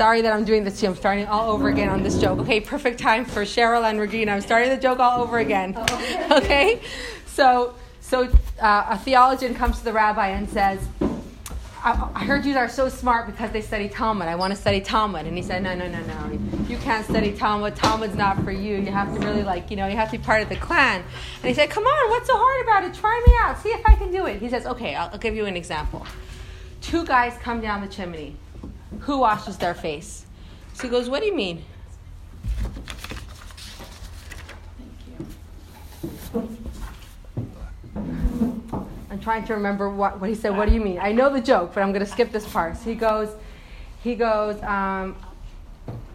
sorry that I'm doing this to you. I'm starting all over again on this joke. Okay, perfect time for Cheryl and Regina. I'm starting the joke all over again. Okay? So, so uh, a theologian comes to the rabbi and says, I, I heard you are so smart because they study Talmud. I want to study Talmud. And he said, No, no, no, no. You can't study Talmud. Talmud's not for you. You have to really, like, you know, you have to be part of the clan. And he said, Come on, what's so hard about it? Try me out. See if I can do it. He says, Okay, I'll, I'll give you an example. Two guys come down the chimney. Who washes their face? So he goes, What do you mean? I'm trying to remember what, what he said. What do you mean? I know the joke, but I'm going to skip this part. So he goes, he goes, um,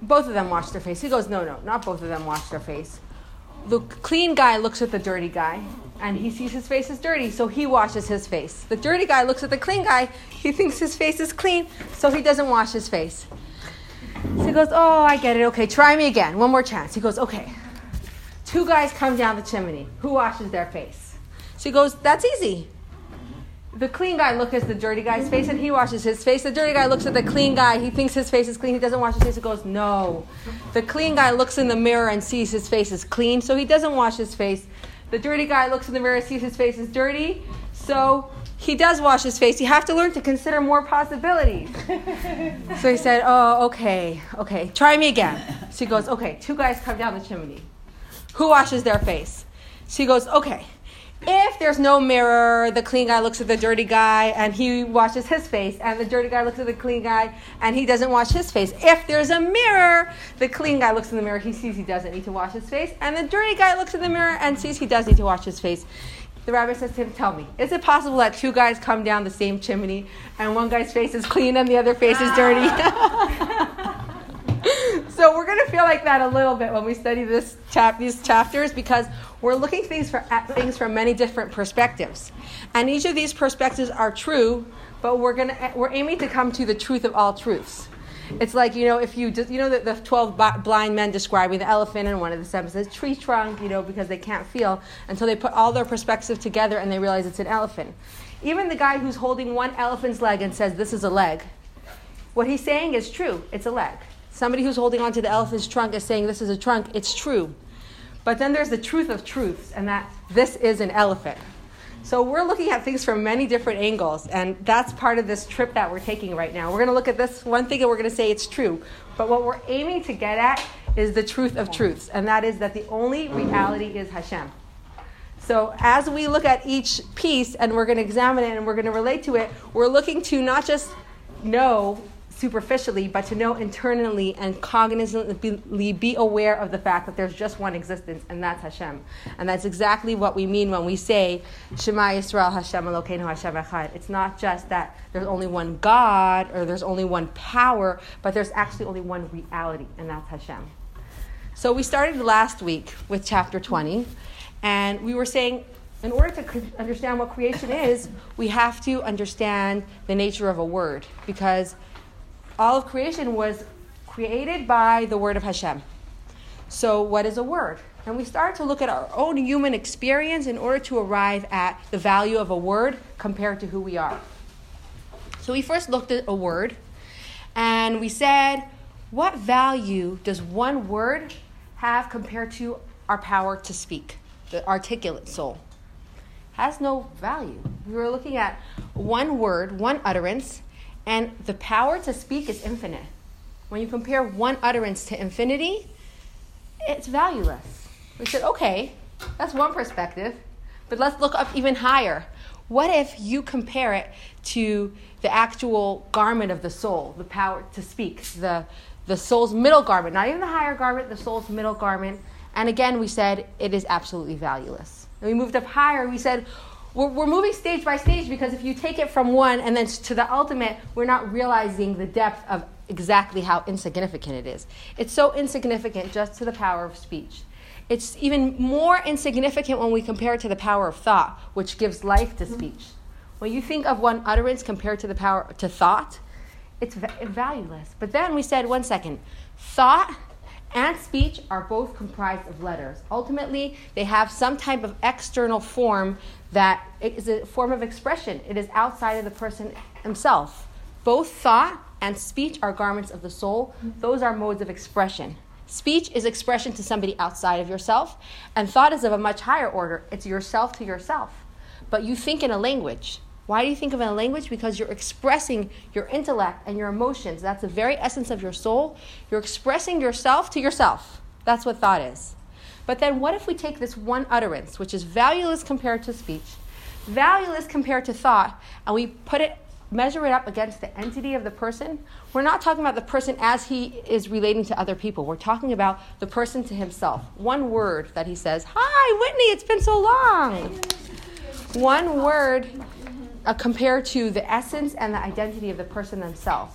both of them wash their face. He goes, no, no, not both of them wash their face. The clean guy looks at the dirty guy, and he sees his face is dirty, so he washes his face. The dirty guy looks at the clean guy, he thinks his face is clean, so he doesn't wash his face. So he goes, oh, I get it. Okay, try me again. One more chance. He goes, okay. Two guys come down the chimney. Who washes their face? So he goes, that's easy the clean guy looks at the dirty guy's face and he washes his face. The dirty guy looks at the clean guy. He thinks his face is clean. He doesn't wash his face. He goes, no. The clean guy looks in the mirror and sees his face is clean, so he doesn't wash his face. The dirty guy looks in the mirror and sees his face is dirty, so he does wash his face. You have to learn to consider more possibilities. so he said, oh, okay, okay, try me again. So he goes, okay, two guys come down the chimney. Who washes their face? So he goes, okay if there's no mirror, the clean guy looks at the dirty guy and he washes his face, and the dirty guy looks at the clean guy and he doesn't wash his face. If there's a mirror, the clean guy looks in the mirror, he sees he doesn't need to wash his face, and the dirty guy looks in the mirror and sees he does need to wash his face. The rabbi says to him, Tell me, is it possible that two guys come down the same chimney and one guy's face is clean and the other face is dirty? Ah. so we're going to feel like that a little bit when we study this chap- these chapters because we're looking things for, at things from many different perspectives. And each of these perspectives are true, but we're, gonna, we're aiming to come to the truth of all truths. It's like, you know, if you, just, you know, the, the 12 blind men describing the elephant, and one of the seven says tree trunk, you know, because they can't feel until they put all their perspectives together and they realize it's an elephant. Even the guy who's holding one elephant's leg and says, this is a leg, what he's saying is true. It's a leg. Somebody who's holding onto the elephant's trunk is saying, this is a trunk. It's true. But then there's the truth of truths, and that this is an elephant. So we're looking at things from many different angles, and that's part of this trip that we're taking right now. We're going to look at this one thing and we're going to say it's true. But what we're aiming to get at is the truth of truths, and that is that the only reality is Hashem. So as we look at each piece and we're going to examine it and we're going to relate to it, we're looking to not just know superficially, but to know internally and cognizantly be aware of the fact that there's just one existence, and that's Hashem. And that's exactly what we mean when we say Shema Yisrael Hashem Elokeinu Hashem Echad. It's not just that there's only one God or there's only one power, but there's actually only one reality, and that's Hashem. So we started last week with chapter 20, and we were saying in order to understand what creation is, we have to understand the nature of a word because all of creation was created by the word of Hashem. So, what is a word? And we start to look at our own human experience in order to arrive at the value of a word compared to who we are. So, we first looked at a word and we said, what value does one word have compared to our power to speak, the articulate soul? Has no value. We were looking at one word, one utterance, and the power to speak is infinite. When you compare one utterance to infinity, it's valueless. We said, okay, that's one perspective, but let's look up even higher. What if you compare it to the actual garment of the soul, the power to speak, the, the soul's middle garment, not even the higher garment, the soul's middle garment? And again, we said it is absolutely valueless. And we moved up higher, we said, we're, we're moving stage by stage because if you take it from one and then to the ultimate, we're not realizing the depth of exactly how insignificant it is. It's so insignificant just to the power of speech. It's even more insignificant when we compare it to the power of thought, which gives life to speech. When you think of one utterance compared to the power to thought, it's valueless. But then we said, one second, thought and speech are both comprised of letters. Ultimately, they have some type of external form that is a form of expression. It is outside of the person himself. Both thought and speech are garments of the soul. Those are modes of expression. Speech is expression to somebody outside of yourself, and thought is of a much higher order. It's yourself to yourself. But you think in a language. Why do you think of a language? Because you're expressing your intellect and your emotions. That's the very essence of your soul. You're expressing yourself to yourself. That's what thought is. But then what if we take this one utterance, which is valueless compared to speech, valueless compared to thought, and we put it measure it up against the entity of the person, we're not talking about the person as he is relating to other people. We're talking about the person to himself. One word that he says, Hi, Whitney, it's been so long. One word uh, compared to the essence and the identity of the person themselves.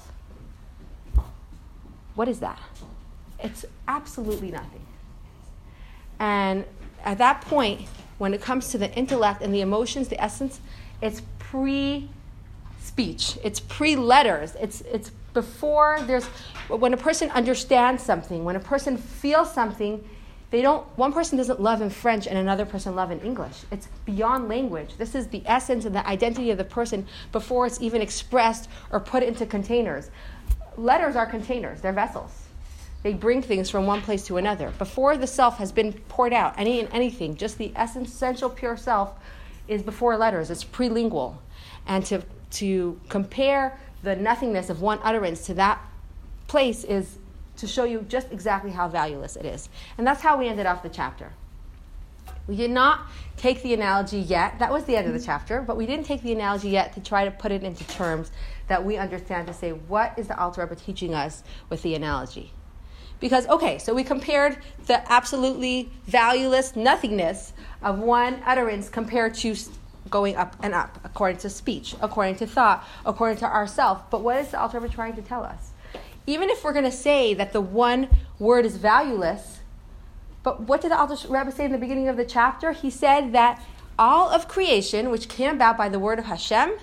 What is that? It's absolutely nothing. And at that point, when it comes to the intellect and the emotions, the essence, it's pre speech. It's pre letters. It's, it's before there's, when a person understands something, when a person feels something, they don't, one person doesn't love in French and another person love in English. It's beyond language. This is the essence and the identity of the person before it's even expressed or put into containers. Letters are containers, they're vessels. They bring things from one place to another. Before the self has been poured out, any and anything, just the essential pure self is before letters. It's prelingual. And to to compare the nothingness of one utterance to that place is to show you just exactly how valueless it is. And that's how we ended off the chapter. We did not take the analogy yet. That was the end of the chapter, but we didn't take the analogy yet to try to put it into terms that we understand to say, what is the Alter Rebbe teaching us with the analogy? Because, okay, so we compared the absolutely valueless nothingness of one utterance compared to going up and up, according to speech, according to thought, according to ourself. But what is the Alter Rebbe trying to tell us? Even if we're going to say that the one word is valueless, but what did the Alter Rebbe say in the beginning of the chapter? He said that all of creation, which came about by the word of Hashem,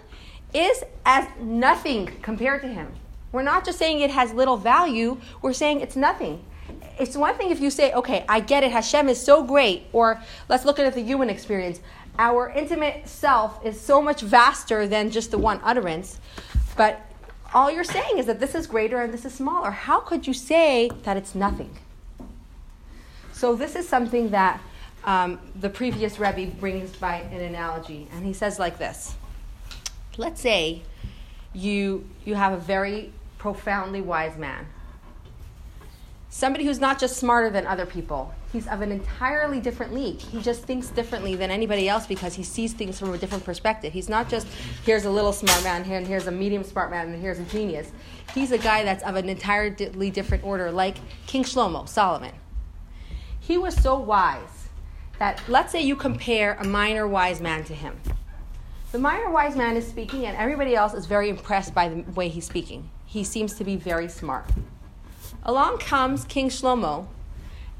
is as nothing compared to Him. We're not just saying it has little value, we're saying it's nothing. It's one thing if you say, okay, I get it, Hashem is so great, or let's look at the human experience our intimate self is so much vaster than just the one utterance. But all you're saying is that this is greater and this is smaller. How could you say that it's nothing? So, this is something that um, the previous Rebbe brings by an analogy. And he says like this Let's say you, you have a very profoundly wise man somebody who's not just smarter than other people. He's of an entirely different league. He just thinks differently than anybody else because he sees things from a different perspective. He's not just here's a little smart man, here and here's a medium smart man, and here's a genius. He's a guy that's of an entirely different order, like King Shlomo, Solomon. He was so wise that let's say you compare a minor wise man to him. The minor wise man is speaking, and everybody else is very impressed by the way he's speaking. He seems to be very smart. Along comes King Shlomo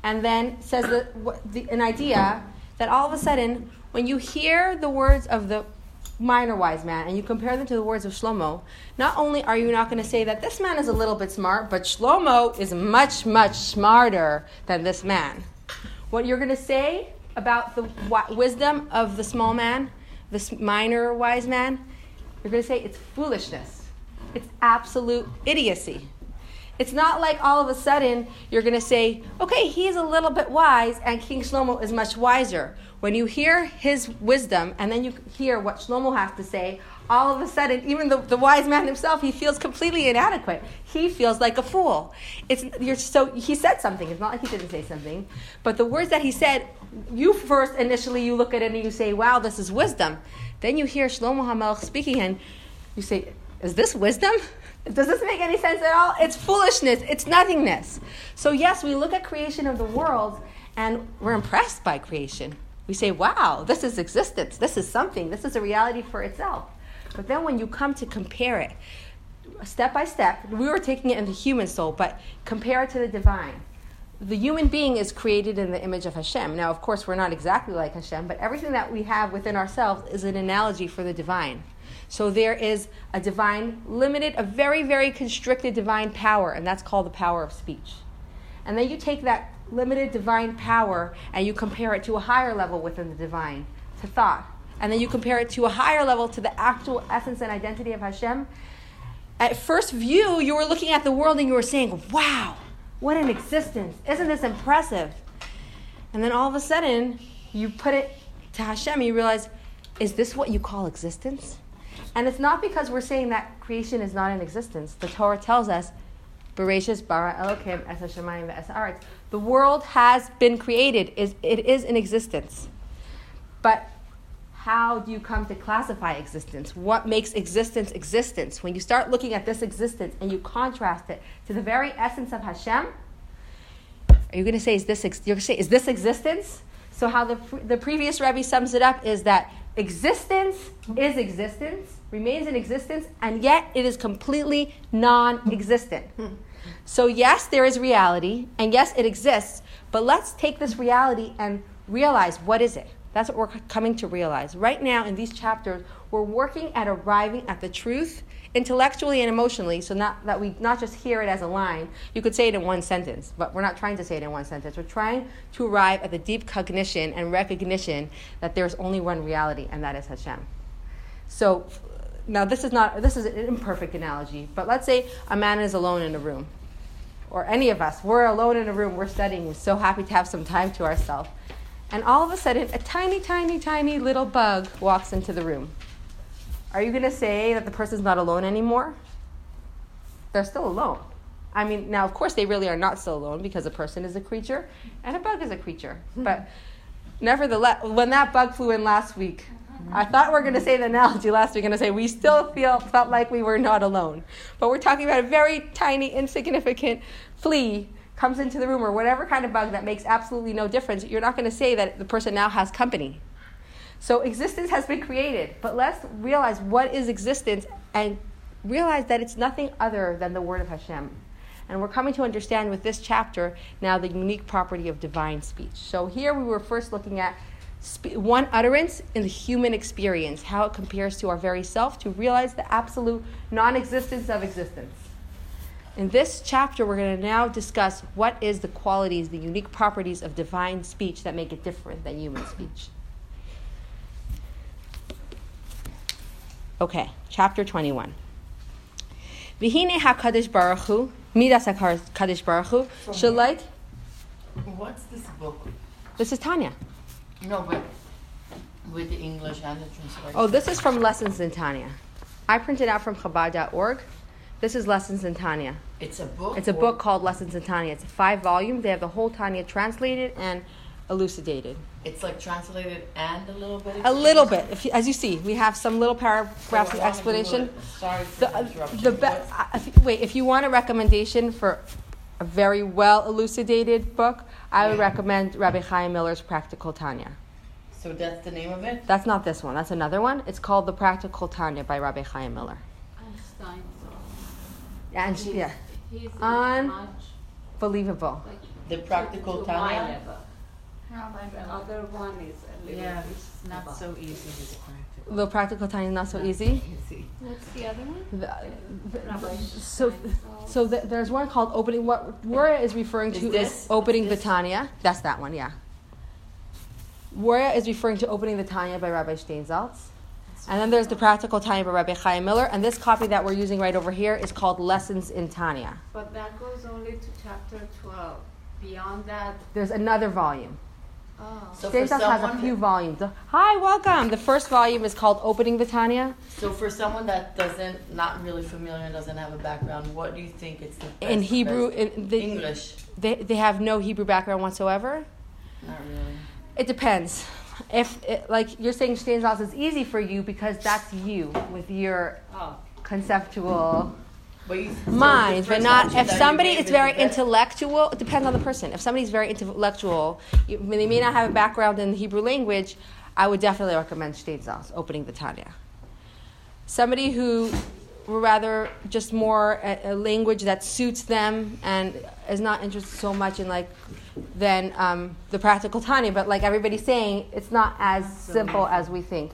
and then says the, the, an idea that all of a sudden, when you hear the words of the minor wise man and you compare them to the words of Shlomo, not only are you not going to say that this man is a little bit smart, but Shlomo is much, much smarter than this man. What you're going to say about the wisdom of the small man, this minor wise man, you're going to say it's foolishness. It's absolute idiocy. It's not like all of a sudden you're going to say, okay, he's a little bit wise and King Shlomo is much wiser. When you hear his wisdom and then you hear what Shlomo has to say, all of a sudden, even the, the wise man himself, he feels completely inadequate. He feels like a fool. It's, you're, so he said something. It's not like he didn't say something. But the words that he said, you first initially you look at it and you say, wow, this is wisdom. Then you hear Shlomo HaMelech speaking and you say, is this wisdom? Does this make any sense at all? It's foolishness. It's nothingness. So, yes, we look at creation of the world and we're impressed by creation. We say, wow, this is existence. This is something. This is a reality for itself. But then when you come to compare it, step by step, we were taking it in the human soul, but compare it to the divine. The human being is created in the image of Hashem. Now, of course, we're not exactly like Hashem, but everything that we have within ourselves is an analogy for the divine. So there is a divine, limited, a very, very constricted divine power, and that's called the power of speech. And then you take that limited divine power and you compare it to a higher level within the divine, to thought. And then you compare it to a higher level to the actual essence and identity of Hashem. at first view, you were looking at the world and you were saying, wow, what an existence. Isn't this impressive? And then all of a sudden, you put it to Hashem you realize, is this what you call existence? And it's not because we're saying that creation is not in existence. The Torah tells us, Bereshis bara Elokim es hashemayim ve'es The world has been created. It is in existence. But how do you come to classify existence? What makes existence existence? When you start looking at this existence and you contrast it to the very essence of Hashem, are you going to say, is this, you're going to say, is this existence? So, how the, the previous Rebbe sums it up is that existence is existence, remains in existence, and yet it is completely non existent. So, yes, there is reality, and yes, it exists, but let's take this reality and realize what is it? That's what we're coming to realize. Right now, in these chapters, we're working at arriving at the truth intellectually and emotionally, so not that we not just hear it as a line. You could say it in one sentence, but we're not trying to say it in one sentence. We're trying to arrive at the deep cognition and recognition that there's only one reality, and that is Hashem. So now this is not this is an imperfect analogy, but let's say a man is alone in a room. Or any of us, we're alone in a room, we're studying, we're so happy to have some time to ourselves. And all of a sudden, a tiny, tiny, tiny little bug walks into the room. Are you going to say that the person's not alone anymore? They're still alone. I mean, now, of course, they really are not still alone because a person is a creature and a bug is a creature. But nevertheless, when that bug flew in last week, I thought we were going to say the analogy last week, going to say we still feel felt like we were not alone, but we're talking about a very tiny, insignificant flea comes into the room or whatever kind of bug that makes absolutely no difference. You're not going to say that the person now has company. So existence has been created, but let's realize what is existence and realize that it's nothing other than the word of Hashem. And we're coming to understand with this chapter now the unique property of divine speech. So here we were first looking at one utterance in the human experience, how it compares to our very self, to realize the absolute non existence of existence. In this chapter, we're going to now discuss what is the qualities, the unique properties of divine speech that make it different than human speech. Okay, chapter 21. Vihine HaKadosh Baruch Hu, Midas HaKadosh Baruch Hu, Shalait. What's this book? This is Tanya. No, but with the English and the translation. Oh, this is from Lessons in Tanya. I printed out from Chabad.org. This is Lessons in Tanya. It's a book? It's a book called Lessons in Tanya. It's a five volume. They have the whole Tanya translated and elucidated. It's like translated and a little bit. A little bit, if you, as you see, we have some little paragraphs so of explanation. Sorry for the, the interruption. The be- uh, wait, if you want a recommendation for a very well elucidated book, I would recommend Rabbi Chaim Miller's Practical Tanya. So that's the name of it. That's not this one. That's another one. It's called The Practical Tanya by Rabbi Chaim Miller. Einstein. And He's, yeah, he's unbelievable. Like, The practical to my Tanya. level. The other one is a little Yeah, it's not above. so easy. This practical. The Practical Tanya is not so easy. Easy. What's the other one? The- the- Rabbi so, so the, there's one called opening. What Wara is referring Is to this- is opening is the Tanya. That's that one, yeah. Wara is referring to opening the Tanya by Rabbi Steinsaltz. And then there's the Practical Tanya by Rabbi Chaim Miller. And this copy that we're using right over here is called Lessons in Tanya. But that goes only to chapter 12. Beyond that, There's another volume. oh. So for Steinsaltz has a someone, few volumes. Hi, welcome. The first volume is called Opening the Tanya. so for someone that doesn't, not really familiar, doesn't have a background, what do you think it's the best? In Hebrew, best- in the, English, they, they have no Hebrew background whatsoever. not really. It depends. If it, like you're saying Steinsaltz is easy for you because that's you with your Oh. conceptual But mind, but not if somebody is very intellectual. It depends on the person. If somebody's very intellectual, you, they may not have a background in the Hebrew language. I would definitely recommend Steinsaltz opening the Tanya. Somebody who rather just more a, a language that suits them and is not interested so much in like than um, the practical Tanya, but like everybody's saying, it's not as simple as we think.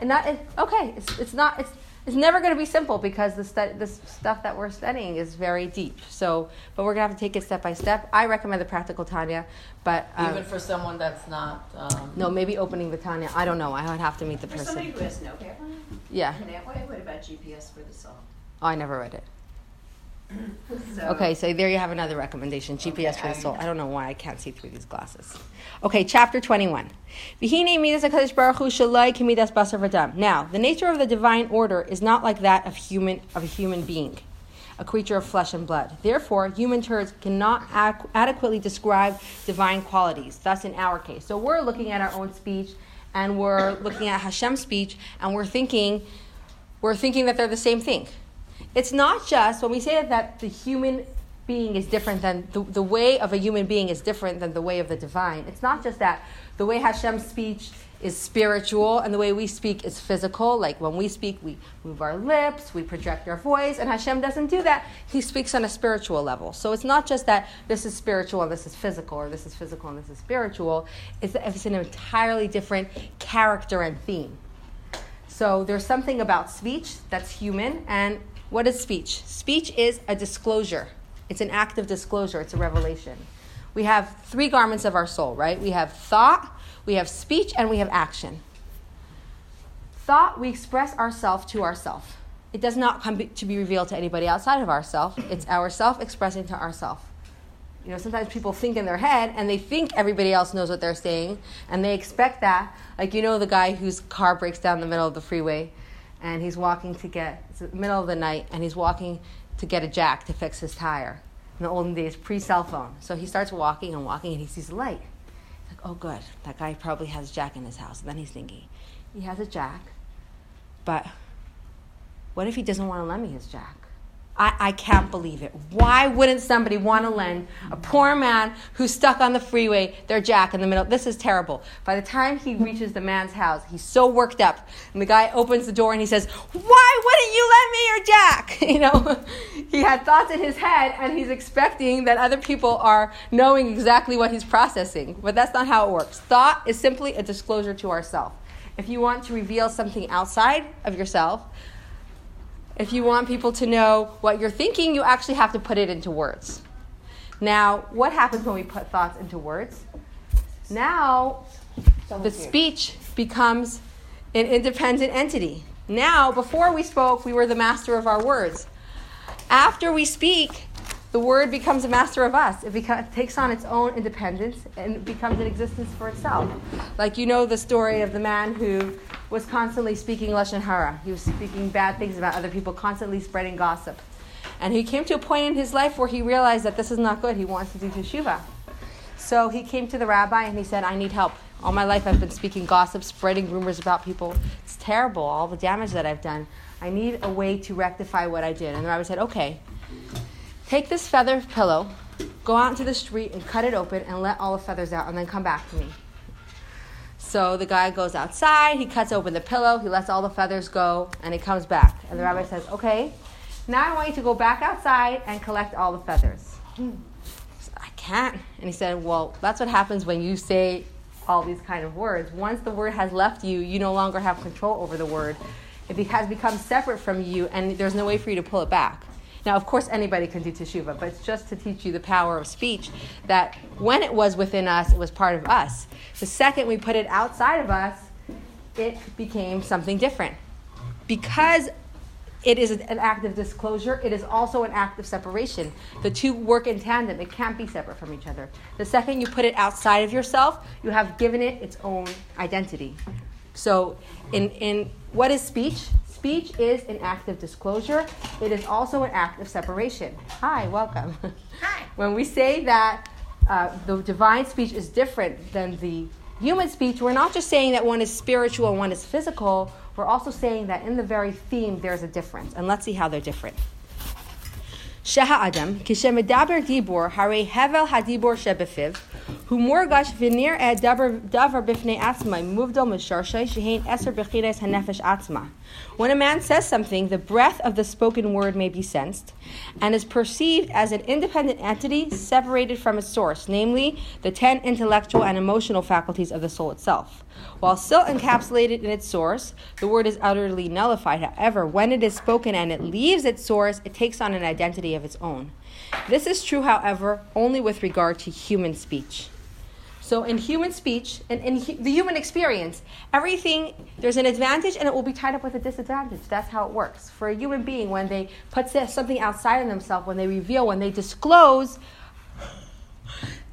And not it, okay. It's, it's not. It's it's never going to be simple because the stu- this stuff that we're studying is very deep. So, but we're gonna have to take it step by step. I recommend the practical Tanya, but um, Even for someone that's not. Um, no, maybe opening the Tanya. I don't know. I would have to meet the For person. somebody who has no background Yeah. in that way, what about GPS for the soul? Oh, I never read it. So, Okay, so there you have another recommendation. GPS for the soul. I don't know why I can't see through these glasses. Okay, chapter 21. V'hinei midas HaKadosh Baruch Hu shaloi k'midas basar v'dam. Now, the nature of the divine order is not like that of human of a human being, a creature of flesh and blood. Therefore, human terms cannot ac- adequately describe divine qualities. Thus, in our case, so we're looking at our own speech, and we're looking at Hashem's speech, and we're thinking, we're thinking that they're the same thing. It's not just when we say that, that the human being is different than the, the way of a human being is different than the way of the divine. It's not just that the way Hashem's speech is spiritual and the way we speak is physical. Like when we speak, we move our lips, we project our voice, and Hashem doesn't do that. He speaks on a spiritual level. So it's not just that this is spiritual and this is physical, or this is physical and this is spiritual. It's, it's an entirely different character and theme. So there's something about speech that's human. And what is speech? Speech is a disclosure. It's an act of disclosure. It's a revelation. We have three garments of our soul, right? We have thought, we have speech, and we have action. Thought, we express ourself to ourselves. It does not come to be revealed to anybody outside of ourself. It's ourself expressing to ourself. You know, sometimes people think in their head and they think everybody else knows what they're saying and they expect that. Like, you know, the guy whose car breaks down in the middle of the freeway and he's walking to get, it's the middle of the night, and he's walking to get a jack to fix his tire. In the olden days, pre cell phone. So he starts walking and walking and he sees a light. He's like, oh, good. That guy probably has a jack in his house. And then he's thinking, he has a jack, but what if he doesn't want to lend me his jack? I, I can't believe it. Why wouldn't somebody want to lend a poor man who's stuck on the freeway their jack in the middle? This is terrible. By the time he reaches the man's house, he's so worked up. And the guy opens the door and he says, Why wouldn't you lend me your jack? You know, he had thoughts in his head and he's expecting that other people are knowing exactly what he's processing. But that's not how it works. Thought is simply a disclosure to ourselves. If you want to reveal something outside of yourself, if you want people to know what you're thinking, you actually have to put it into words. Now, what happens when we put thoughts into words? Now, the speech becomes an independent entity. Now, before we spoke, we were the master of our words. After we speak, the word becomes a master of us. It, becomes, it takes on its own independence and becomes an existence for itself. Like you know the story of the man who was constantly speaking lashon hara. He was speaking bad things about other people, constantly spreading gossip. And he came to a point in his life where he realized that this is not good. He wants to do teshuva. So he came to the rabbi and he said, "I need help. All my life I've been speaking gossip, spreading rumors about people. It's terrible. All the damage that I've done. I need a way to rectify what I did." And the rabbi said, "Okay." Take this feather pillow, go out into the street and cut it open and let all the feathers out, and then come back to me. So the guy goes outside, he cuts open the pillow, he lets all the feathers go, and he comes back. And the rabbi says, Okay, now I want you to go back outside and collect all the feathers. I can't. And he said, Well, that's what happens when you say all these kind of words. Once the word has left you, you no longer have control over the word. It has become separate from you, and there's no way for you to pull it back. Now, of course, anybody can do teshuva, but it's just to teach you the power of speech that when it was within us, it was part of us. The second we put it outside of us, it became something different. Because it is an act of disclosure, it is also an act of separation. The two work in tandem, it can't be separate from each other. The second you put it outside of yourself, you have given it its own identity. So, in, in what is speech? Speech is an act of disclosure. It is also an act of separation. Hi, welcome. Hi. When we say that uh, the divine speech is different than the human speech, we're not just saying that one is spiritual and one is physical. We're also saying that in the very theme there's a difference. And let's see how they're different. שהאדם, כשמדבר דיבור, הרי הבל הדיבור שבפיו, הוא מורגש ונראה דבר, דבר בפני עצמה, מובדל משרשי, שהן עשר בחינס הנפש עצמה. When a man says something, the breath of the spoken word may be sensed, and is perceived as an independent entity separated from its source, namely the ten intellectual and emotional faculties of the soul itself. While still encapsulated in its source, the word is utterly nullified. However, when it is spoken and it leaves its source, it takes on an identity of its own. This is true, however, only with regard to human speech. So in human speech and in the human experience, everything there's an advantage and it will be tied up with a disadvantage. That's how it works. For a human being, when they put something outside of themselves, when they reveal, when they disclose,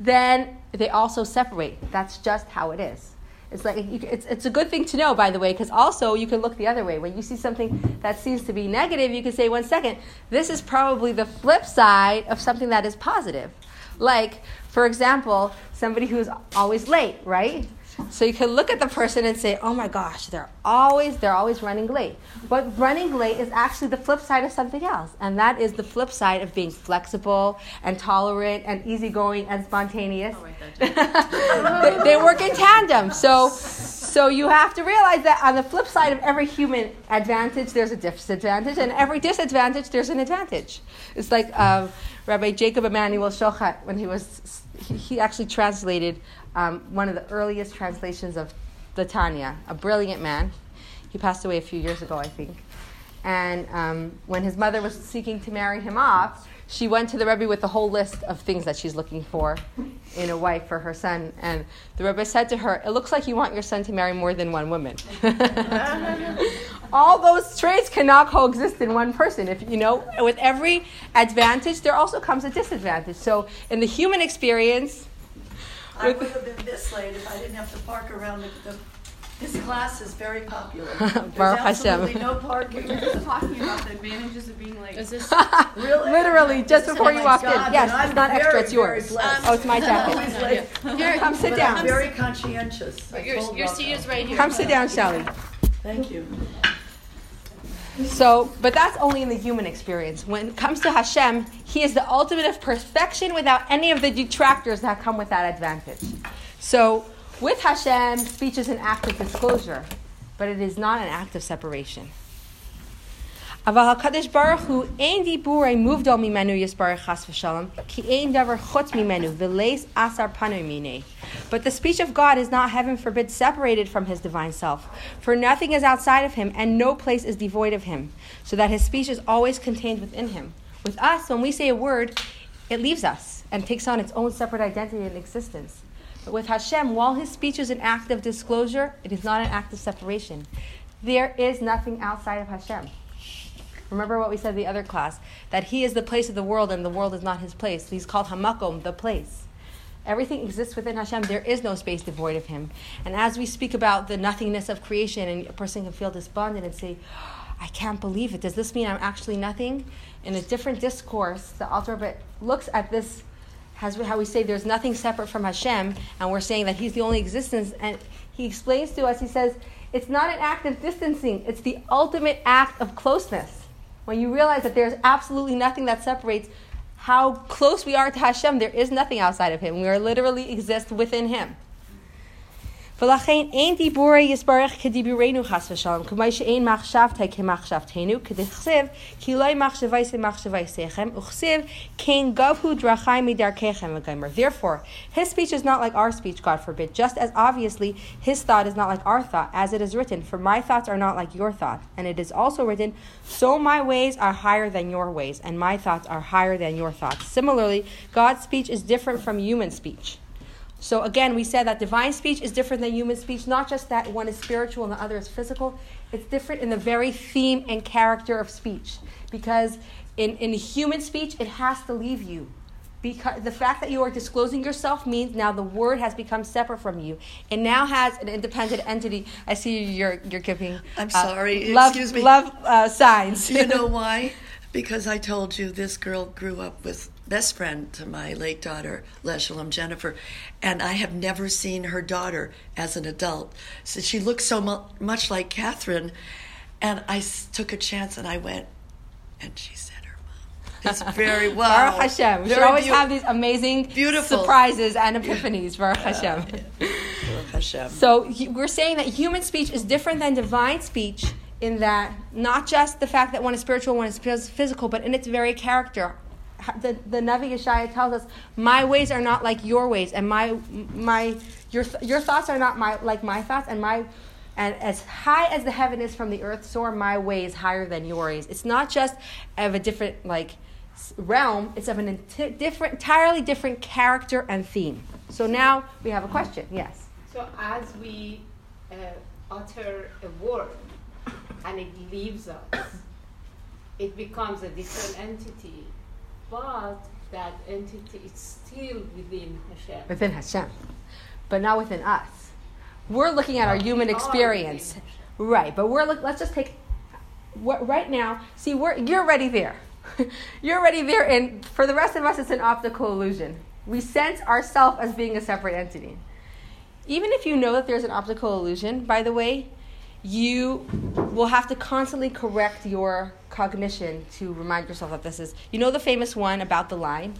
then they also separate. That's just how it is. It's like it's, it's a good thing to know, by the way, because also you can look the other way. When you see something that seems to be negative, you can say, one second, this is probably the flip side of something that is positive. Like, for example, somebody who's always late, right? So you can look at the person and say, "Oh my gosh, they're always they're always running late." But running late is actually the flip side of something else, and that is the flip side of being flexible and tolerant and easygoing and spontaneous. they, they work in tandem. So so you have to realize that on the flip side of every human advantage, there's a disadvantage, and every disadvantage, there's an advantage. It's like uh, Rabbi Jacob Immanuel Schochet when he was he, actually translated um, one of the earliest translations of the Tanya, a brilliant man. He passed away a few years ago, I think. And um, when his mother was seeking to marry him off, she went to the Rebbe with a whole list of things that she's looking for in a wife for her son. And the Rebbe said to her, It looks like you want your son to marry more than one woman. All those traits cannot coexist in one person. If you know, with every advantage, there also comes a disadvantage. So in the human experience, I would have been this late if I didn't have to park around the, the this class is very popular. There's Baruch absolutely Hashem. no parking. We were just talking about the advantages of being like. Is this Really? Literally, just before Oh you my walked in. Yes, it's I'm not extra, it's yours. very blessed. Oh, it's my I'm jacket. always Here, Come sit but down. I'm very conscientious. Your, your seat is right here. Come sit down, Shelly. Thank you. So, but that's only in the human experience. When it comes to Hashem, He is the ultimate of perfection without any of the detractors that come with that advantage. So, with Hashem, speech is an act of disclosure, but it is not an act of separation. אבל הקדוש ברוך הוא אין דיבורי מובדל ממנו יסברך חס ושלום, כי אין דבר חוץ ממנו, ולייס אסר פנוי מיני. But the speech of God is not, heaven forbid, separated from his divine self. For nothing is outside of him, and no place is devoid of him, so that his speech is always contained within him. With us, when we say a word, it leaves us and takes on its own separate identity and existence. But with Hashem, while his speech is an act of disclosure, it is not an act of separation. There is nothing outside of Hashem. Remember what we said the other class that he is the place of the world and the world is not his place. He's called Hamakom, the place. Everything exists within Hashem. There is no space devoid of him. And as we speak about the nothingness of creation, and a person can feel despondent and say, I can't believe it. Does this mean I'm actually nothing? In a different discourse, the Alter Rebbe looks at this as how we say there's nothing separate from Hashem, and we're saying that He's the only existence. And he explains to us, he says, it's not an act of distancing, it's the ultimate act of closeness. When you realize that there's absolutely nothing that separates how close we are to Hashem, there is nothing outside of Him. We are literally exist within Him. ולכן אין דיבורי יסברך כדיבורנו חס ושלום, כמו שאין מחשבתי כמחשבתנו, כדכתיב, כי לא מחשבייסי מחשבייסיכם, וכתיב, כן גבהו דרכי מדרכיכם וגמר. Therefore, his speech is not like our speech, God forbid, just as obviously his thought is not like our thought, as it is written, for my thoughts are not like your thoughts. And it is also written, so my ways are higher than your ways, and my thoughts are higher than your thoughts. Similarly, God's speech is different from human speech. So again, we said that divine speech is different than human speech, not just that one is spiritual and the other is physical. It's different in the very theme and character of speech. Because in, in human speech, it has to leave you. Because the fact that you are disclosing yourself means now the word has become separate from you. It now has an independent entity. I see you're you're giving. I'm uh, sorry, Love, excuse me. Love uh, signs. you know why? Because I told you this girl grew up with best friend to my late daughter, Leshalem Jennifer, and I have never seen her daughter as an adult. So she looks so mu- much like Catherine, and I s- took a chance and I went, and she said her mom. It's very well. Baruch Hashem. We should always beau- have these amazing Beautiful. surprises and epiphanies. Baruch Hashem. Baruch Hashem. So we're saying that human speech is different than divine speech in that not just the fact that one is spiritual, one is physical, but in its very character. The, the Navi Yeshaya tells us, "My ways are not like your ways, and my my your your thoughts are not my like my thoughts, and my and as high as the heaven is from the earth, so are my ways higher than your ways." It's not just of a different like realm; it's of an different, entirely different character and theme. So now we have a question. Yes. So as we uh, utter a word and it leaves us, it becomes a different entity, but that entity is still within Hashem. Within Hashem, but not within us. We're looking at our human experience. Right, but we're look, let's just take what, right now. See, we're you're already there. you're already there, and for the rest of us, it's an optical illusion. We sense ourselves as being a separate entity. Even if you know that there's an optical illusion, by the way, you will have to constantly correct your cognition to remind yourself that this is. You know the famous one about the line.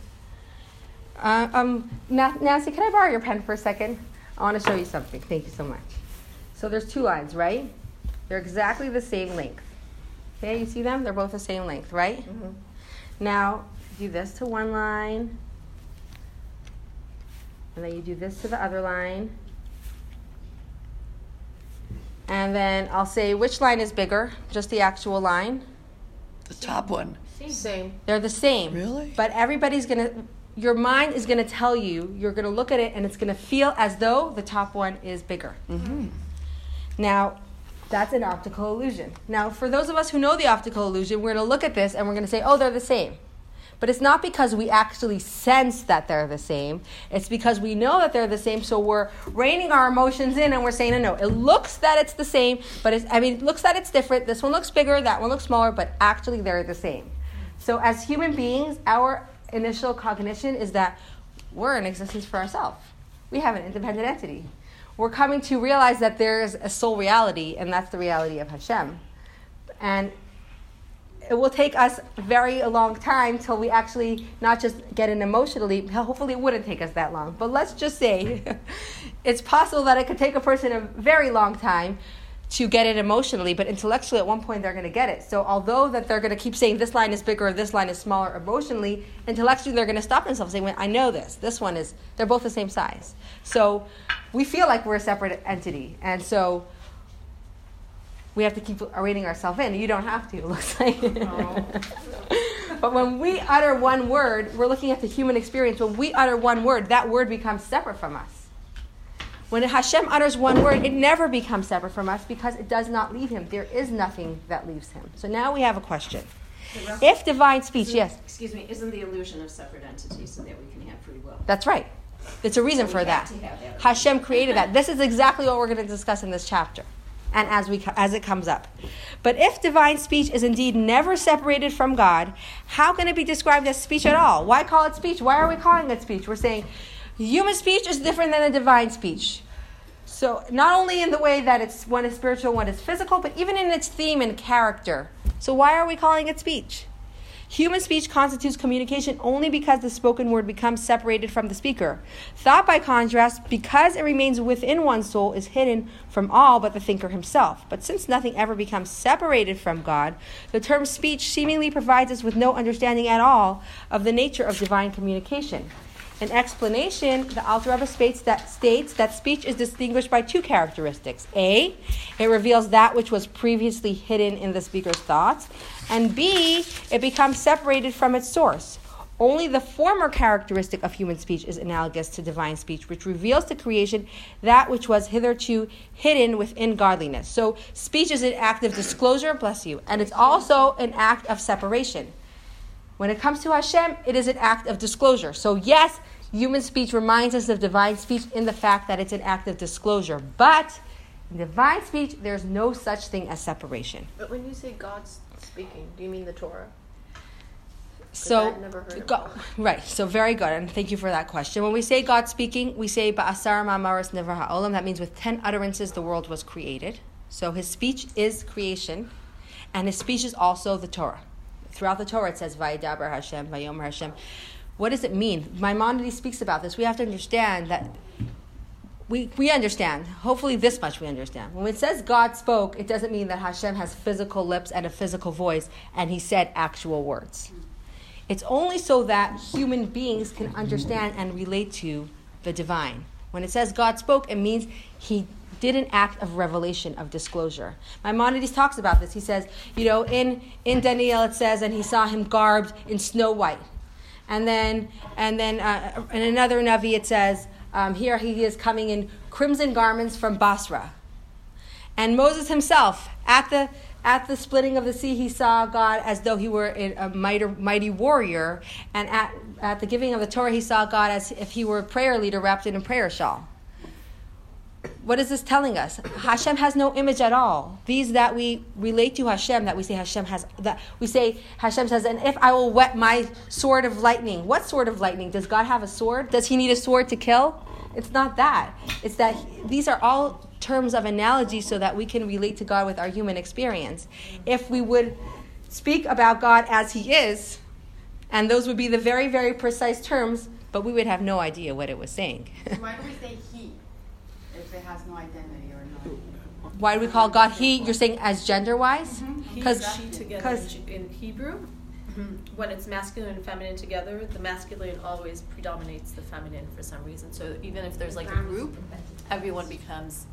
Uh, um, Nancy, can I borrow your pen for a second? I want to show you something. Thank you so much. So there's two lines, right? They're exactly the same length. Okay, you see them? They're both the same length, right? Now, do this to one line, and then you do this to the other line. And then I'll say which line is bigger, just the actual line. The top one. Same. They're the same. Really? But everybody's going to, your mind is going to tell you, you're going to look at it and it's going to feel as though the top one is bigger. Mm-hmm. Now, that's an optical illusion. Now, for those of us who know the optical illusion, we're going to look at this and we're going to say, oh, they're the same. But it's not because we actually sense that they're the same. It's because we know that they're the same, so we're reining our emotions in and we're saying, no, no, it looks that it's the same, but it's, I mean, it looks that it's different. This one looks bigger, that one looks smaller, but actually they're the same. So, as human beings, our initial cognition is that we're in existence for ourselves. We have an independent entity. We're coming to realize that there's a sole reality, and that's the reality of Hashem. And it will take us very a long time till we actually not just get it emotionally. Hopefully, it wouldn't take us that long. But let's just say it's possible that it could take a person a very long time to get it emotionally, but intellectually, at one point, they're going to get it. So, although that they're going to keep saying this line is bigger or this line is smaller emotionally, intellectually, they're going to stop themselves and say, "I know this. This one is. They're both the same size." So, we feel like we're a separate entity, and so we have to keep rating ourselves in. You don't have to, it looks like. Oh. but when we utter one word, we're looking at the human experience. When we utter one word, that word becomes separate from us. When Hashem utters one word, it never becomes separate from us because it does not leave him. There is nothing that leaves him. So now we have a question. If divine speech, yes, Excuse me, isn't the illusion of separate entities so that we can have free will? that's right. It's a reason So for that. have to have that. Hashem created that. This is exactly what we're going to discuss in this chapter, and as we as it comes up. But if divine speech is indeed never separated from God, how can it be described as speech at all? Why call it speech? Why are we calling it speech? We're saying human speech is different than a divine speech. So not only in the way that it's one is spiritual, one is physical, but even in its theme and character. So why are we calling it speech? Human speech constitutes communication only because the spoken word becomes separated from the speaker. Thought, by contrast, because it remains within one's soul, is hidden from all but the thinker himself. But since nothing ever becomes separated from God, the term speech seemingly provides us with no understanding at all of the nature of divine communication. In explanation, the Alter Rebbe states that, states that speech is distinguished by two characteristics. A, it reveals that which was previously hidden in the speaker's thoughts, and B, it becomes separated from its source. Only the former characteristic of human speech is analogous to divine speech, which reveals to creation that which was hitherto hidden within godliness. So, speech is an act of disclosure, bless you, and it's also an act of separation. When it comes to Hashem, it is an act of disclosure. So, yes, human speech reminds us of divine speech in the fact that it's an act of disclosure. But in divine speech, there's no such thing as separation. But when you say God's speaking, do you mean the Torah? So, I've never heard go, right. So, very good, and thank you for that question. When we say God speaking, we say Ba'asar Ma'amaris Nivra Ha'olam. That means with ten utterances, the world was created. So, His speech is creation, and His speech is also the Torah. Throughout the Torah, it says Vayidaber Hashem, Vayomer Hashem. What does it mean? Maimonides speaks about this. We have to understand that we, we understand. Hopefully, this much we understand. When it says God spoke, it doesn't mean that Hashem has physical lips and a physical voice and he said actual words. It's only so that human beings can understand and relate to the divine. When it says God spoke, it means he did an act of revelation, of disclosure. Maimonides talks about this. He says, you know, in, in Daniel it says, and he saw him garbed in snow white. And then, and then uh, in another Navi it says, um, here he is coming in crimson garments from Basra. And Moses himself, at the at the splitting of the sea, he saw God as though he were a mighty, mighty warrior. And at, at the giving of the Torah, he saw God as if he were a prayer leader wrapped in a prayer shawl. What is this telling us? Hashem has no image at all. These that we relate to Hashem, that we say Hashem has, that we say Hashem says, and if I will wet my sword of lightning, what sword of lightning? Does God have a sword? Does he need a sword to kill? It's not that. It's that he, these are all terms of analogy so that we can relate to God with our human experience. If we would speak about God as He is, and those would be the very, very precise terms, but we would have no idea what it was saying. Why do we say He if it has no identity or no? Why do we call God He? You're saying as gender wise? Because mm-hmm. she together in, in Hebrew, mm-hmm. when it's masculine and feminine together, the masculine always predominates the feminine for some reason. So even if there's like a group, everyone becomes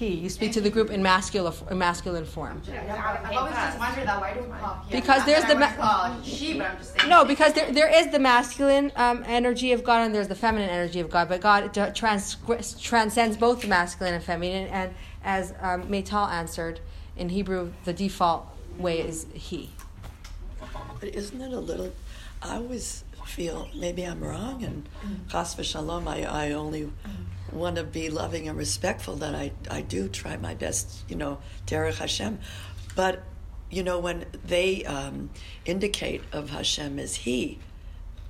he. You speak to the group in masculine, in masculine form. I've always just wondered that. Why do we call he? Because there's the ma- she, but I'm just saying. No, because there, there is the masculine um, energy of God and there's the feminine energy of God, but God trans- transcends both the masculine and feminine. And as um, Meital answered in Hebrew, the default way is he. But isn't it a little? I always feel maybe I'm wrong, and chas v'shalom, I, I only want to be loving and respectful. That I I do try my best, you know, derech Hashem, but you know when they um, indicate of Hashem as He,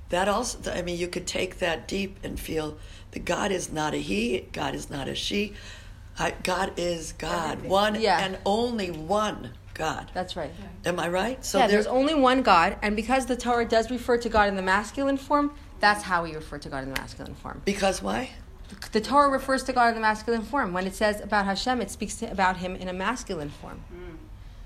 that also I mean you could take that deep and feel that God is not a He, God is not a she. I, God is God, Everything. one yeah. and only one. God. That's right. Am I right? So yeah, there's only one God, and because the Torah does refer to God in the masculine form, that's how we refer to God in the masculine form. Because why? The Torah refers to God in the masculine form. When it says about Hashem, it speaks about Him in a masculine form. Mm.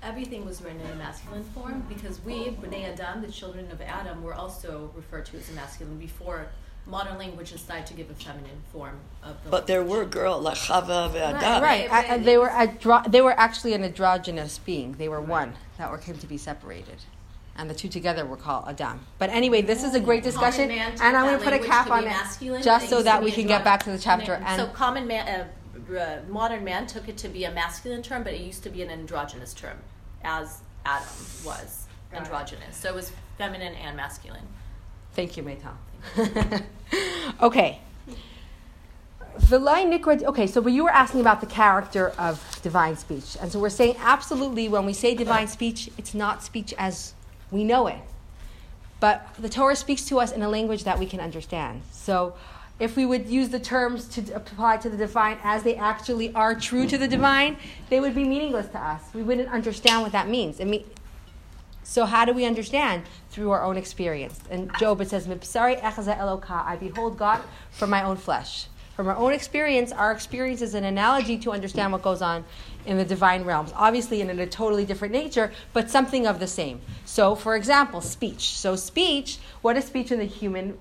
Everything was written in a masculine form because we, Bnei Adam, the children of Adam, were also referred to as a masculine before modern language decided to give a feminine form of the But there were girls like Chava Right, right. I, I, they were andro- they were actually an androgynous being. They were one that were came to be separated. And the two together were called Adam. But anyway, this is a great discussion, and I'm going to put a cap on it just so that we can get back to the chapter. And so, common man, uh, uh, modern man took it to be a masculine term, but it used to be an androgynous term, as Adam was androgynous. So it was feminine and masculine. Thank you, Meital. okay. Okay, so you were asking about the character of divine speech. And so we're saying absolutely when we say divine speech, it's not speech as we know it. But the Torah speaks to us in a language that we can understand. So if we would use the terms to apply to the divine as they actually are true to the divine, they would be meaningless to us. We wouldn't understand what that means. It mean, so how do we understand? Through our own experience. And Job, it says, I behold God from my own flesh. From our own experience, our experience is an analogy to understand what goes on in the divine realms. Obviously, in a totally different nature, but something of the same. So, for example, speech. So, speech, what is speech in the human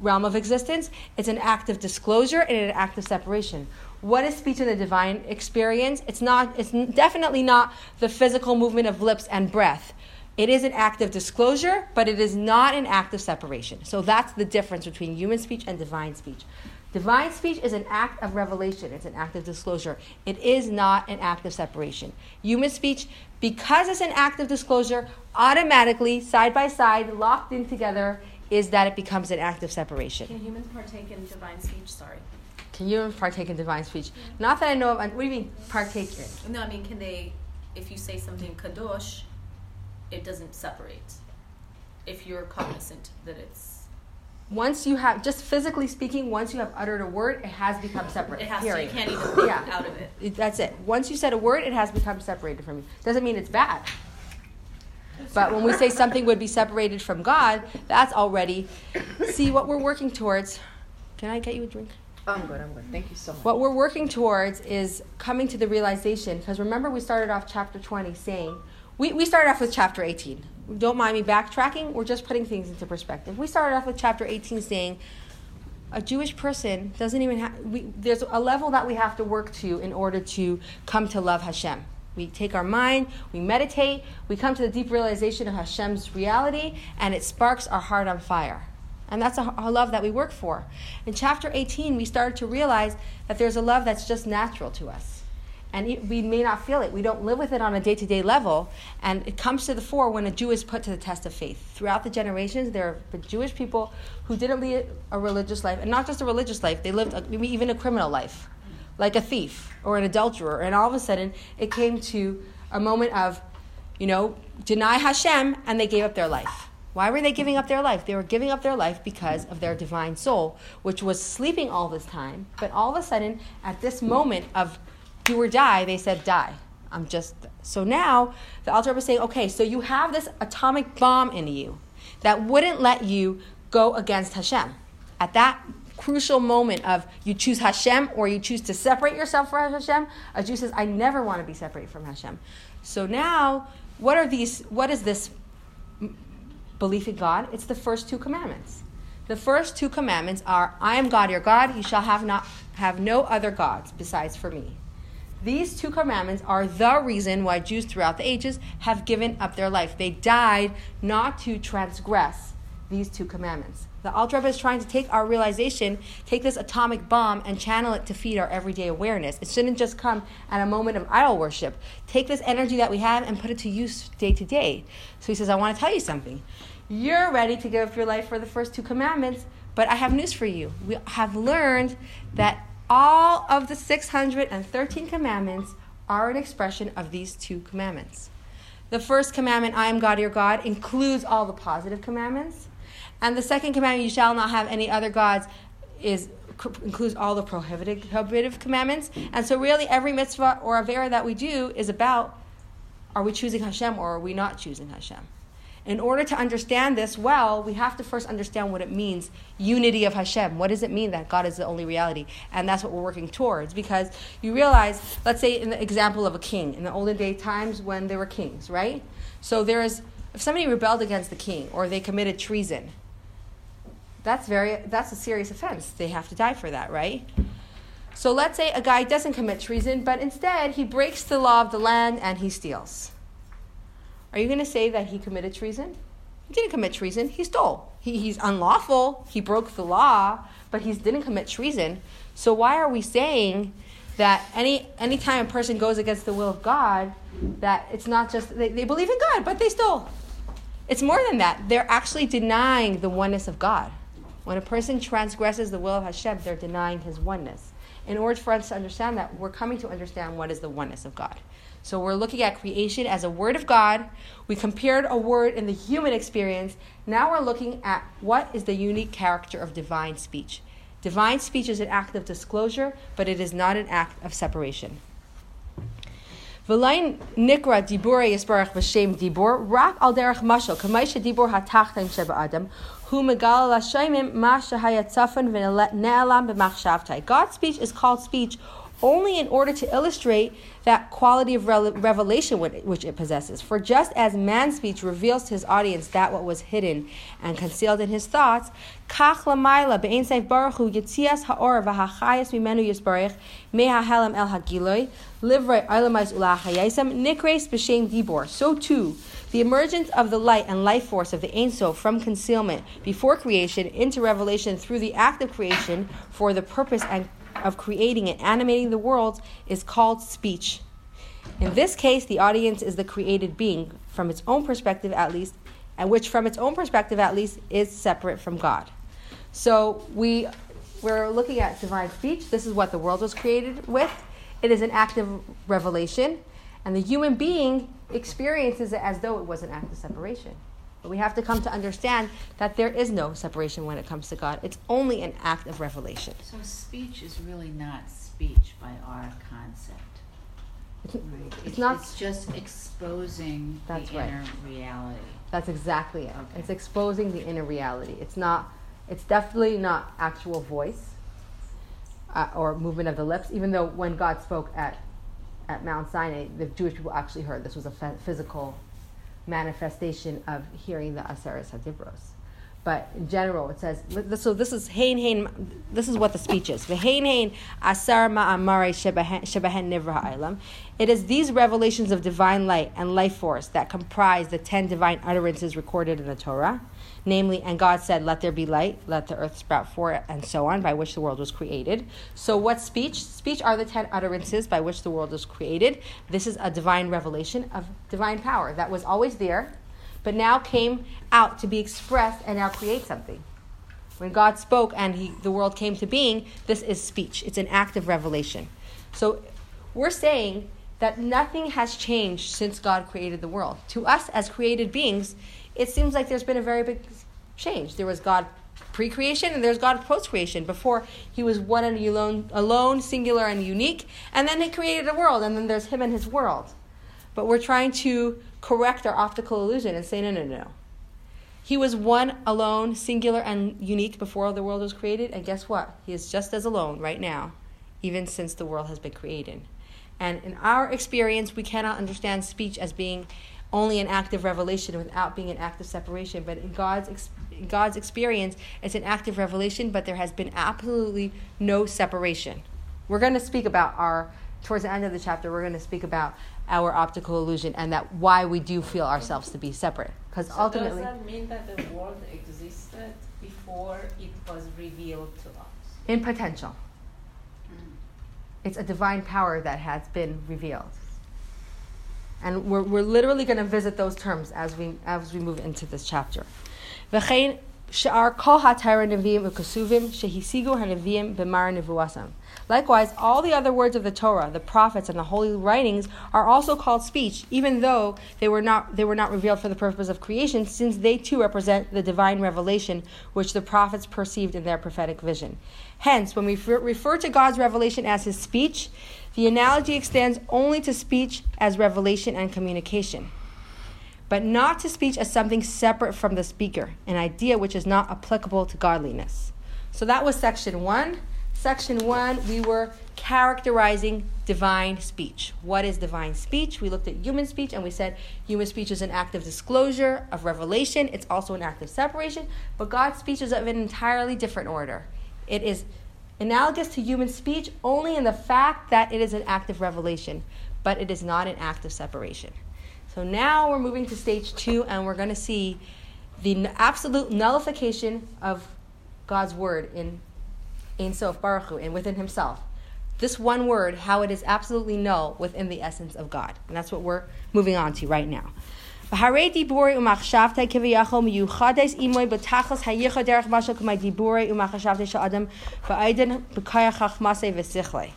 realm of existence? It's an act of disclosure and an act of separation. What is speech in the divine experience? It's not. It's definitely not the physical movement of lips and breath. It is an act of disclosure, but it is not an act of separation. So that's the difference between human speech and divine speech. Divine speech is an act of revelation, it's an act of disclosure. It is not an act of separation. Human speech, because it's an act of disclosure, automatically, side by side, locked in together, is that it becomes an act of separation. Can humans partake in divine speech? Sorry. Can humans partake in divine speech? Not that I know of. What do you mean, partake in? No, I mean, can they, if you say something kadosh, it doesn't separate if you're cognizant that it's once you have just physically speaking once you have uttered a word it has become separate it has period. to you can't even yeah. out of it that's it once you said a word it has become separated from you doesn't mean it's bad but when we say something would be separated from god that's already see what we're working towards can i get you a drink I'm good, I'm good. Thank you so much. What we're working towards is coming to the realization, because remember we started off chapter 20 saying we, we started off with chapter 18. Don't mind me backtracking. We're just putting things into perspective. We started off with chapter 18 saying a Jewish person doesn't even have, there's a level that we have to work to in order to come to love Hashem. We take our mind, we meditate, we come to the deep realization of Hashem's reality, and it sparks our heart on fire. And that's a, a love that we work for. In chapter 18, we started to realize that there's a love that's just natural to us. And it, we may not feel it. We don't live with it on a day to day level. And it comes to the fore when a Jew is put to the test of faith. Throughout the generations, there have been Jewish people who didn't lead a religious life, and not just a religious life, they lived a, even a criminal life, like a thief or an adulterer. And all of a sudden, it came to a moment of, you know, deny Hashem, and they gave up their life. Why were they giving up their life? They were giving up their life because of their divine soul, which was sleeping all this time. But all of a sudden, at this moment of do or die, they said, die. I'm just. So now the Alter was saying, okay, so you have this atomic bomb in you that wouldn't let you go against Hashem. At that crucial moment of you choose Hashem or you choose to separate yourself from Hashem, a Jew says, I never want to be separated from Hashem. So now, what are these? What is this belief in God, it's the first two commandments. The first two commandments are I am God your God, you shall have not have no other gods besides for me. These two commandments are the reason why Jews throughout the ages have given up their life. They died not to transgress these two commandments. The Alter Rebbe is trying to take our realization, take this atomic bomb, and channel it to feed our everyday awareness. It shouldn't just come at a moment of idol worship. Take this energy that we have and put it to use day to day. So he says, I want to tell you something. You're ready to give up your life for the first two commandments, but I have news for you. We have learned that all of the 613 commandments are an expression of these two commandments. The first commandment, I am God your God, includes all the positive commandments. And the second commandment, you shall not have any other gods, is includes all the prohibitive commandments. And so really every mitzvah or avera that we do is about are we choosing Hashem or are we not choosing Hashem? In order to understand this well, we have to first understand what it means unity of Hashem. What does it mean that God is the only reality? And that's what we're working towards. Because you realize, let's say, in the example of a king, in the olden day times when there were kings, right? So there is, if somebody rebelled against the king or they committed treason, that's very that's a serious offense. They have to die for that, right? So let's say a guy doesn't commit treason, but instead he breaks the law of the land and he steals. Are you going to say that he committed treason? He didn't commit treason. He stole. He, he's unlawful. He broke the law, but he didn't commit treason. So why are we saying that any anytime a person goes against the will of God, that it's not just they, they believe in God, but they stole. It's more than that. They're actually denying the oneness of God. When a person transgresses the will of Hashem, they're denying his oneness. In order for us to understand that, we're coming to understand what is the oneness of God. So we're looking at creation as a word of God. We compared a word in the human experience. Now we're looking at what is the unique character of divine speech. Divine speech is an act of disclosure, but it is not an act of separation. V'lain nikra dibur yisbarach v'shem dibur rak al derech mashal kamaisha dibur hatachtain sheba adam hu megal lashaymim ma shahayat tzafan v'ne'alam b'machshavtai. God's speech is called speech only in order to illustrate that quality of revelation which it possesses. For just as man's speech reveals to his audience that what was hidden and concealed in his thoughts, me'hahelam el hagiloi livrei olamais ulachayisam nikres b'shem dibor. So too, the emergence of the light and life force of the Ein Sof from concealment before creation into revelation through the act of creation for the purpose and of creating and animating the world is called speech. In this case, the audience is the created being, from its own perspective at least, and which, from its own perspective at least, is separate from God. So we we're looking at divine speech. This is what the world was created with. It is an act of revelation, and the human being experiences it as though it was an act of separation. But we have to come to understand that there is no separation when it comes to God. It's only an act of revelation. So speech is really not speech by our concept. It's, right. it's, it's not. It's just exposing that's the right. inner reality. That's exactly it. Okay. It's exposing the inner reality. It's not. It's definitely not actual voice uh, or movement of the lips. Even though when God spoke at at Mount Sinai, the Jewish people actually heard this was a physical manifestation of hearing the Aseres HaDibros. But in general, it says, so this is hein hein, this is what the speech is. Hein hein asar ma'amare shebahen nivra. It is these revelations of divine light and life force that comprise the ten divine utterances recorded in the Torah. Namely, and God said, Let there be light, let the earth sprout forth, and so on, by which the world was created. So, what speech? Speech are the ten utterances by which the world was created. This is a divine revelation of divine power that was always there, but now came out to be expressed and now create something. When God spoke and he, the world came to being, this is speech. It's an act of revelation. So, we're saying that nothing has changed since God created the world. To us as created beings, it seems like there's been a very big change. There was God pre creation and there's God post creation. Before, he was one and alone, alone, singular, and unique. And then he created a world, and then there's him and his world. But we're trying to correct our optical illusion and say, no, no, no. He was one, alone, singular, and unique before the world was created. And guess what? He is just as alone right now, even since the world has been created. And in our experience, we cannot understand speech as being only an act of revelation without being an act of separation. But in God's, in God's experience, it's an act of revelation, but there has been absolutely no separation. We're going to speak about our, towards the end of the chapter, we're going to speak about our optical illusion and that why we do feel ourselves to be separate. Because so ultimately. Does that mean that the world existed before it was revealed to us? In potential. It's a divine power that has been revealed. And we're, we're literally going to visit those terms as we, as we move into this chapter. Likewise, all the other words of the Torah, the prophets, and the holy writings are also called speech, even though they were not they were not revealed for the purpose of creation, since they too represent the divine revelation which the prophets perceived in their prophetic vision. Hence, when we refer to God's revelation as His speech, the analogy extends only to speech as revelation and communication but not to speech as something separate from the speaker, an idea which is not applicable to godliness. So that was section one. Section one, we were characterizing divine speech. What is divine speech? We looked at human speech and we said human speech is an act of disclosure, of revelation. It's also an act of separation, but God's speech is of an entirely different order. It is analogous to human speech only in the fact that it is an act of revelation, but it is not an act of separation. So now we're moving to stage two, and we're going to see the absolute nullification of God's word in Ein Sof Baruch Hu, and within Himself. This one word, how it is absolutely null within the essence of God. And that's what we're moving on to right now. והרי דיבורי ומחשבתי כביכול מיוחדס אימוי בתכלס הייחוד דרך משהו כמו דיבורי ומחשבתי של אדם ועדן בכוח חכמסי ושכלי.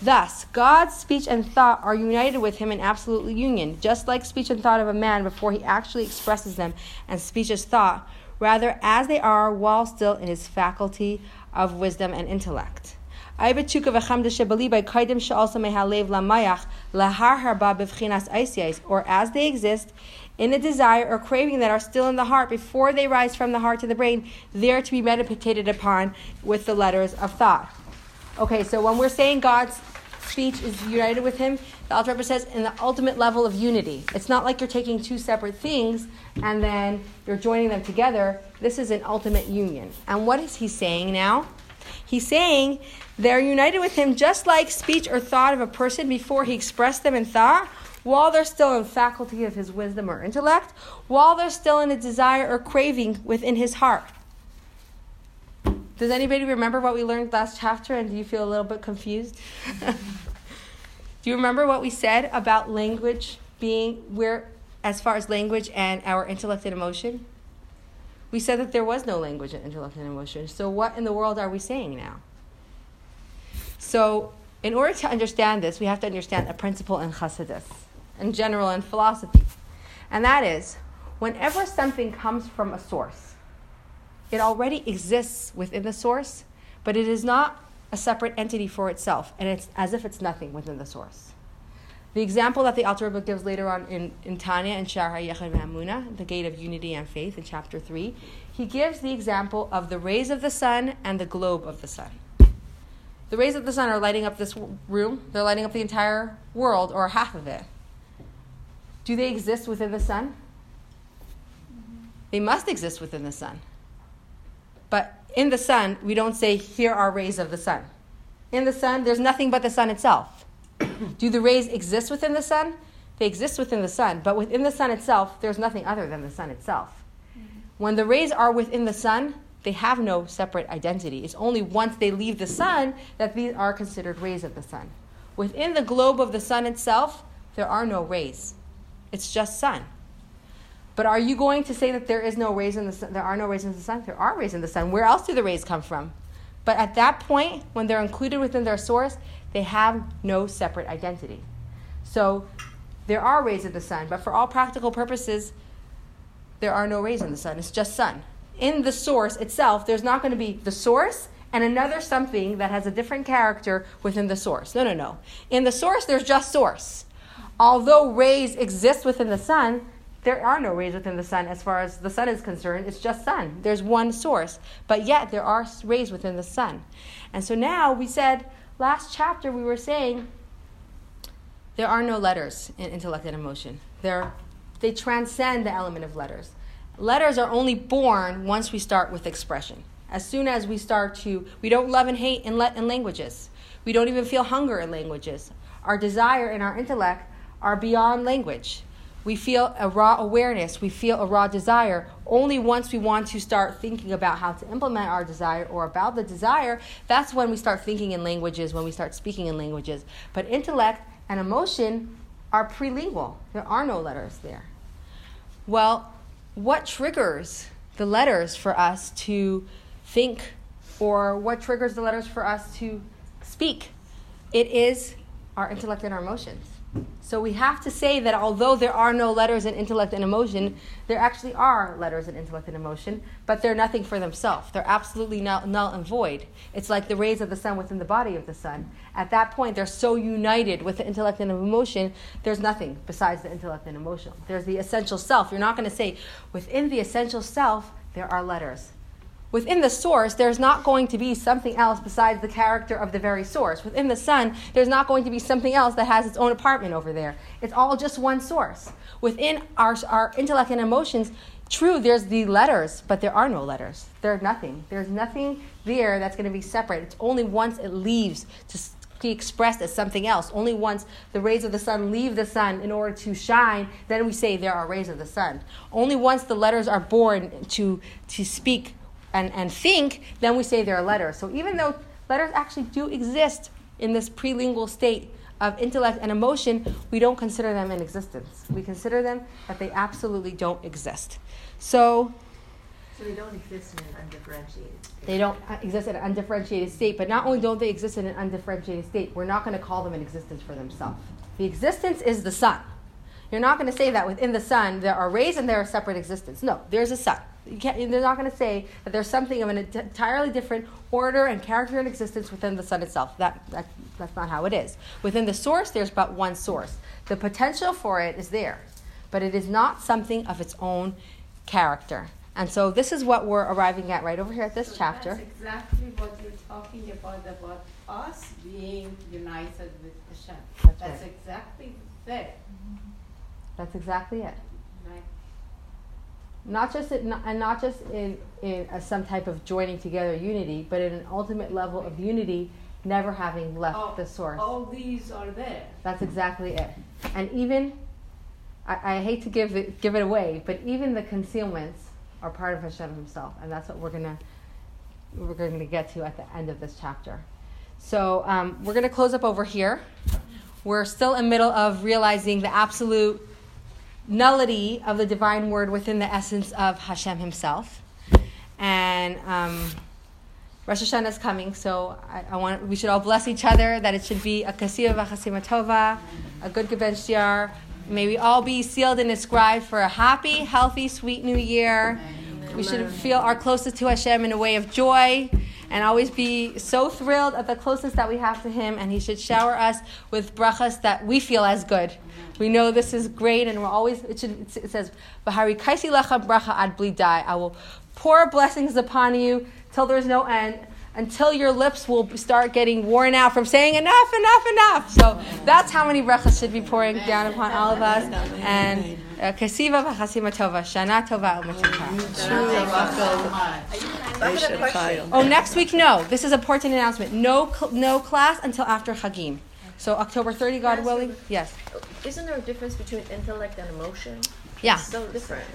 Thus, God's speech and thought are united with him in absolute union, just like speech and thought of a man before he actually expresses them, and speech is thought, rather as they are while still in his faculty of wisdom and intellect. or as they exist in a desire or craving that are still in the heart before they rise from the heart to the brain, they are to be meditated upon with the letters of thought. Okay, so when we're saying God's speech is united with him, the Alter Rebbe says in the ultimate level of unity. It's not like you're taking two separate things and then you're joining them together. This is an ultimate union. And what is he saying now? He's saying they're united with him just like speech or thought of a person before he expressed them in thought, while they're still in faculty of his wisdom or intellect, while they're still in a desire or craving within his heart. Does anybody remember what we learned last chapter and do you feel a little bit confused? do you remember what we said about language being where as far as language and our intellect and emotion? We said that there was no language and intellect and emotion. So what in the world are we saying now? So in order to understand this, we have to understand a principle in Chassidus, in general in philosophy. And that is, whenever something comes from a source, it already exists within the source, but it is not a separate entity for itself, and it's as if it's nothing within the source. The example that the Alter Rebbe gives later on in, in Tanya and Shar HaYechad V'Hamuna, the Gate of Unity and Faith in chapter 3, he gives the example of the rays of the sun and the globe of the sun. The rays of the sun are lighting up this room, they're lighting up the entire world, or half of it. Do they exist within the sun? They must exist within the sun. But in the sun, we don't say, here are rays of the sun. In the sun, there's nothing but the sun itself. Do the rays exist within the sun? They exist within the sun, but within the sun itself, there's nothing other than the sun itself. Mm-hmm. When the rays are within the sun, they have no separate identity. It's only once they leave the sun that these are considered rays of the sun. Within the globe of the sun itself, there are no rays. It's just sun. But are you going to say that there is no rays in the sun? There are no rays in the sun? There are rays in the sun. Where else do the rays come from? But at that point, when they're included within their source, they have no separate identity. So there are rays in the sun, but for all practical purposes, there are no rays in the sun. It's just sun. In the source itself, there's not going to be the source and another something that has a different character within the source. No, no, no. In the source, there's just source. Although rays exist within the sun, there are no rays within the sun as far as the sun is concerned. It's just sun. There's one source. But yet, there are rays within the sun. And so now we said, last chapter, we were saying there are no letters in intellect and emotion. They're, they transcend the element of letters. Letters are only born once we start with expression. As soon as we start to, we don't love and hate in, in languages. We don't even feel hunger in languages. Our desire and our intellect are beyond language. We feel a raw awareness, we feel a raw desire. Only once we want to start thinking about how to implement our desire or about the desire, that's when we start thinking in languages, when we start speaking in languages. But intellect and emotion are prelingual, there are no letters there. Well, what triggers the letters for us to think, or what triggers the letters for us to speak? It is our intellect and our emotions. So we have to say that although there are no letters in intellect and emotion, there actually are letters in intellect and emotion, but they're nothing for themselves. They're absolutely null, and void. It's like the rays of the sun within the body of the sun. At that point, they're so united with the intellect and emotion, there's nothing besides the intellect and emotion. There's the essential self. You're not going to say, within the essential self, there are letters within the source, there's not going to be something else besides the character of the very source. Within the sun, there's not going to be something else that has its own apartment over there. It's all just one source. Within our, our intellect and emotions, true, there's the letters, but there are no letters. There's nothing. There's nothing there that's going to be separate. It's only once it leaves to be expressed as something else. Only once the rays of the sun leave the sun in order to shine, then we say there are rays of the sun. Only once the letters are born to, to speak and, and think, then we say they're letters. So even though letters actually do exist in this prelingual state of intellect and emotion, we don't consider them in existence. We consider them that they absolutely don't exist. So, so they don't exist in an undifferentiated state. They don't uh, exist in an undifferentiated state, but not only don't they exist in an undifferentiated state, we're not going to call them in existence for themselves. The existence is the sun. You're not going to say that within the sun there are rays and there are separate existence. No, there's a sun. You can't, they're not going to say that there's something of an entirely different order and character and existence within the sun itself. That, that, that's not how it is. Within the source, there's but one source. The potential for it is there, but it is not something of its own character. And so this is what we're arriving at right over here at this so chapter. That's exactly what you're talking about, about us being united with Hashem. That's, that's right. exactly it. That's exactly it. Right not just in, and not just in, in a, some type of joining together unity, but in an ultimate level of unity, never having left all, the source. All these are there. That's exactly it. And even, I, I hate to give it, give it away, but even the concealments are part of Hashem Himself, and that's what we're gonna we're going to get to at the end of this chapter. So um, we're going to close up over here. We're still in the middle of realizing the absolute nullity of the divine word within the essence of Hashem himself. And um, Rosh Hashanah is coming, so I, I, want we should all bless each other that it should be a kasiva v'chasima tova, a good gebench. May we all be sealed and inscribed for a happy, healthy, sweet new year. We should feel our closest to Hashem in a way of joy and always be so thrilled at the closest that we have to Him, and He should shower us with brachas that we feel as good. We know this is great, and we're always, it, should, it says, Bahari kaisi lecha bracha ad blidai. I will pour blessings upon you till there's no end until your lips will start getting worn out from saying enough, enough, enough. So that's how many brachas should be pouring down upon all of us. And uh, kasiva v'chasima tova, shana tova Oh, next week, no. This is a important announcement. No, no class until after Chagim. So October 30, God willing. Yes. Isn't there a difference between intellect and emotion? Yeah. It's so different.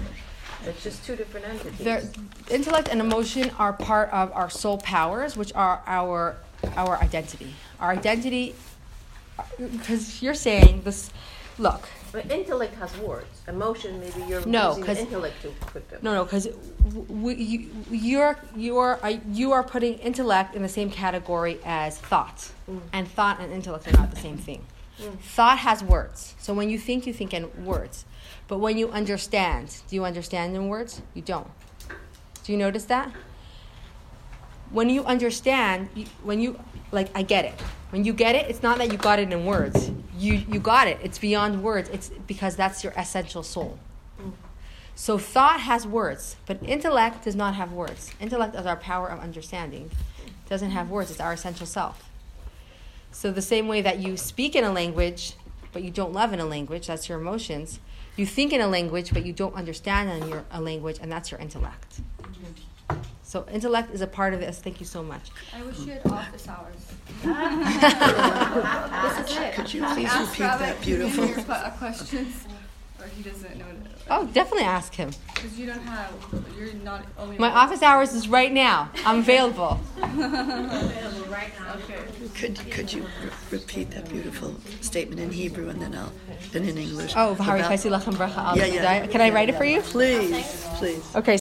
It's just two different entities. Intellect and emotion are part of our soul powers, which are our our identity. Our identity, because you're saying this. Look, But intellect has words. Emotion, maybe you're No, using intellect to put them. no, no, because you, you're you're you are putting intellect in the same category as thought, mm. and thought and intellect are not the same thing. Mm. Thought has words, so when you think, you think in words, but when you understand, do you understand in words? You don't. Do you notice that? When you understand, when you like, I get it. When you get it, it's not that you got it in words. You you got it. It's beyond words. It's because that's your essential soul. So thought has words, but intellect does not have words. Intellect is our power of understanding. It doesn't have words. It's our essential self. So the same way that you speak in a language, but you don't love in a language, that's your emotions. You think in a language, but you don't understand in your a language, and that's your intellect. So intellect is a part of this. Thank you so much. I wish you had office hours. This is it. Could you please repeat that? if you can Beautiful. hear uh, questions, or he doesn't know. Oh, definitely ask him. Because you don't have, you're not only. My office hours is right now. I'm available. Available right now. Okay. Could could you re- repeat that beautiful statement in Hebrew and then I'll then in English? Oh, Bahari about- Lachem Bracha Al Yeah, yeah. Can I write it for you? Please, please. Okay,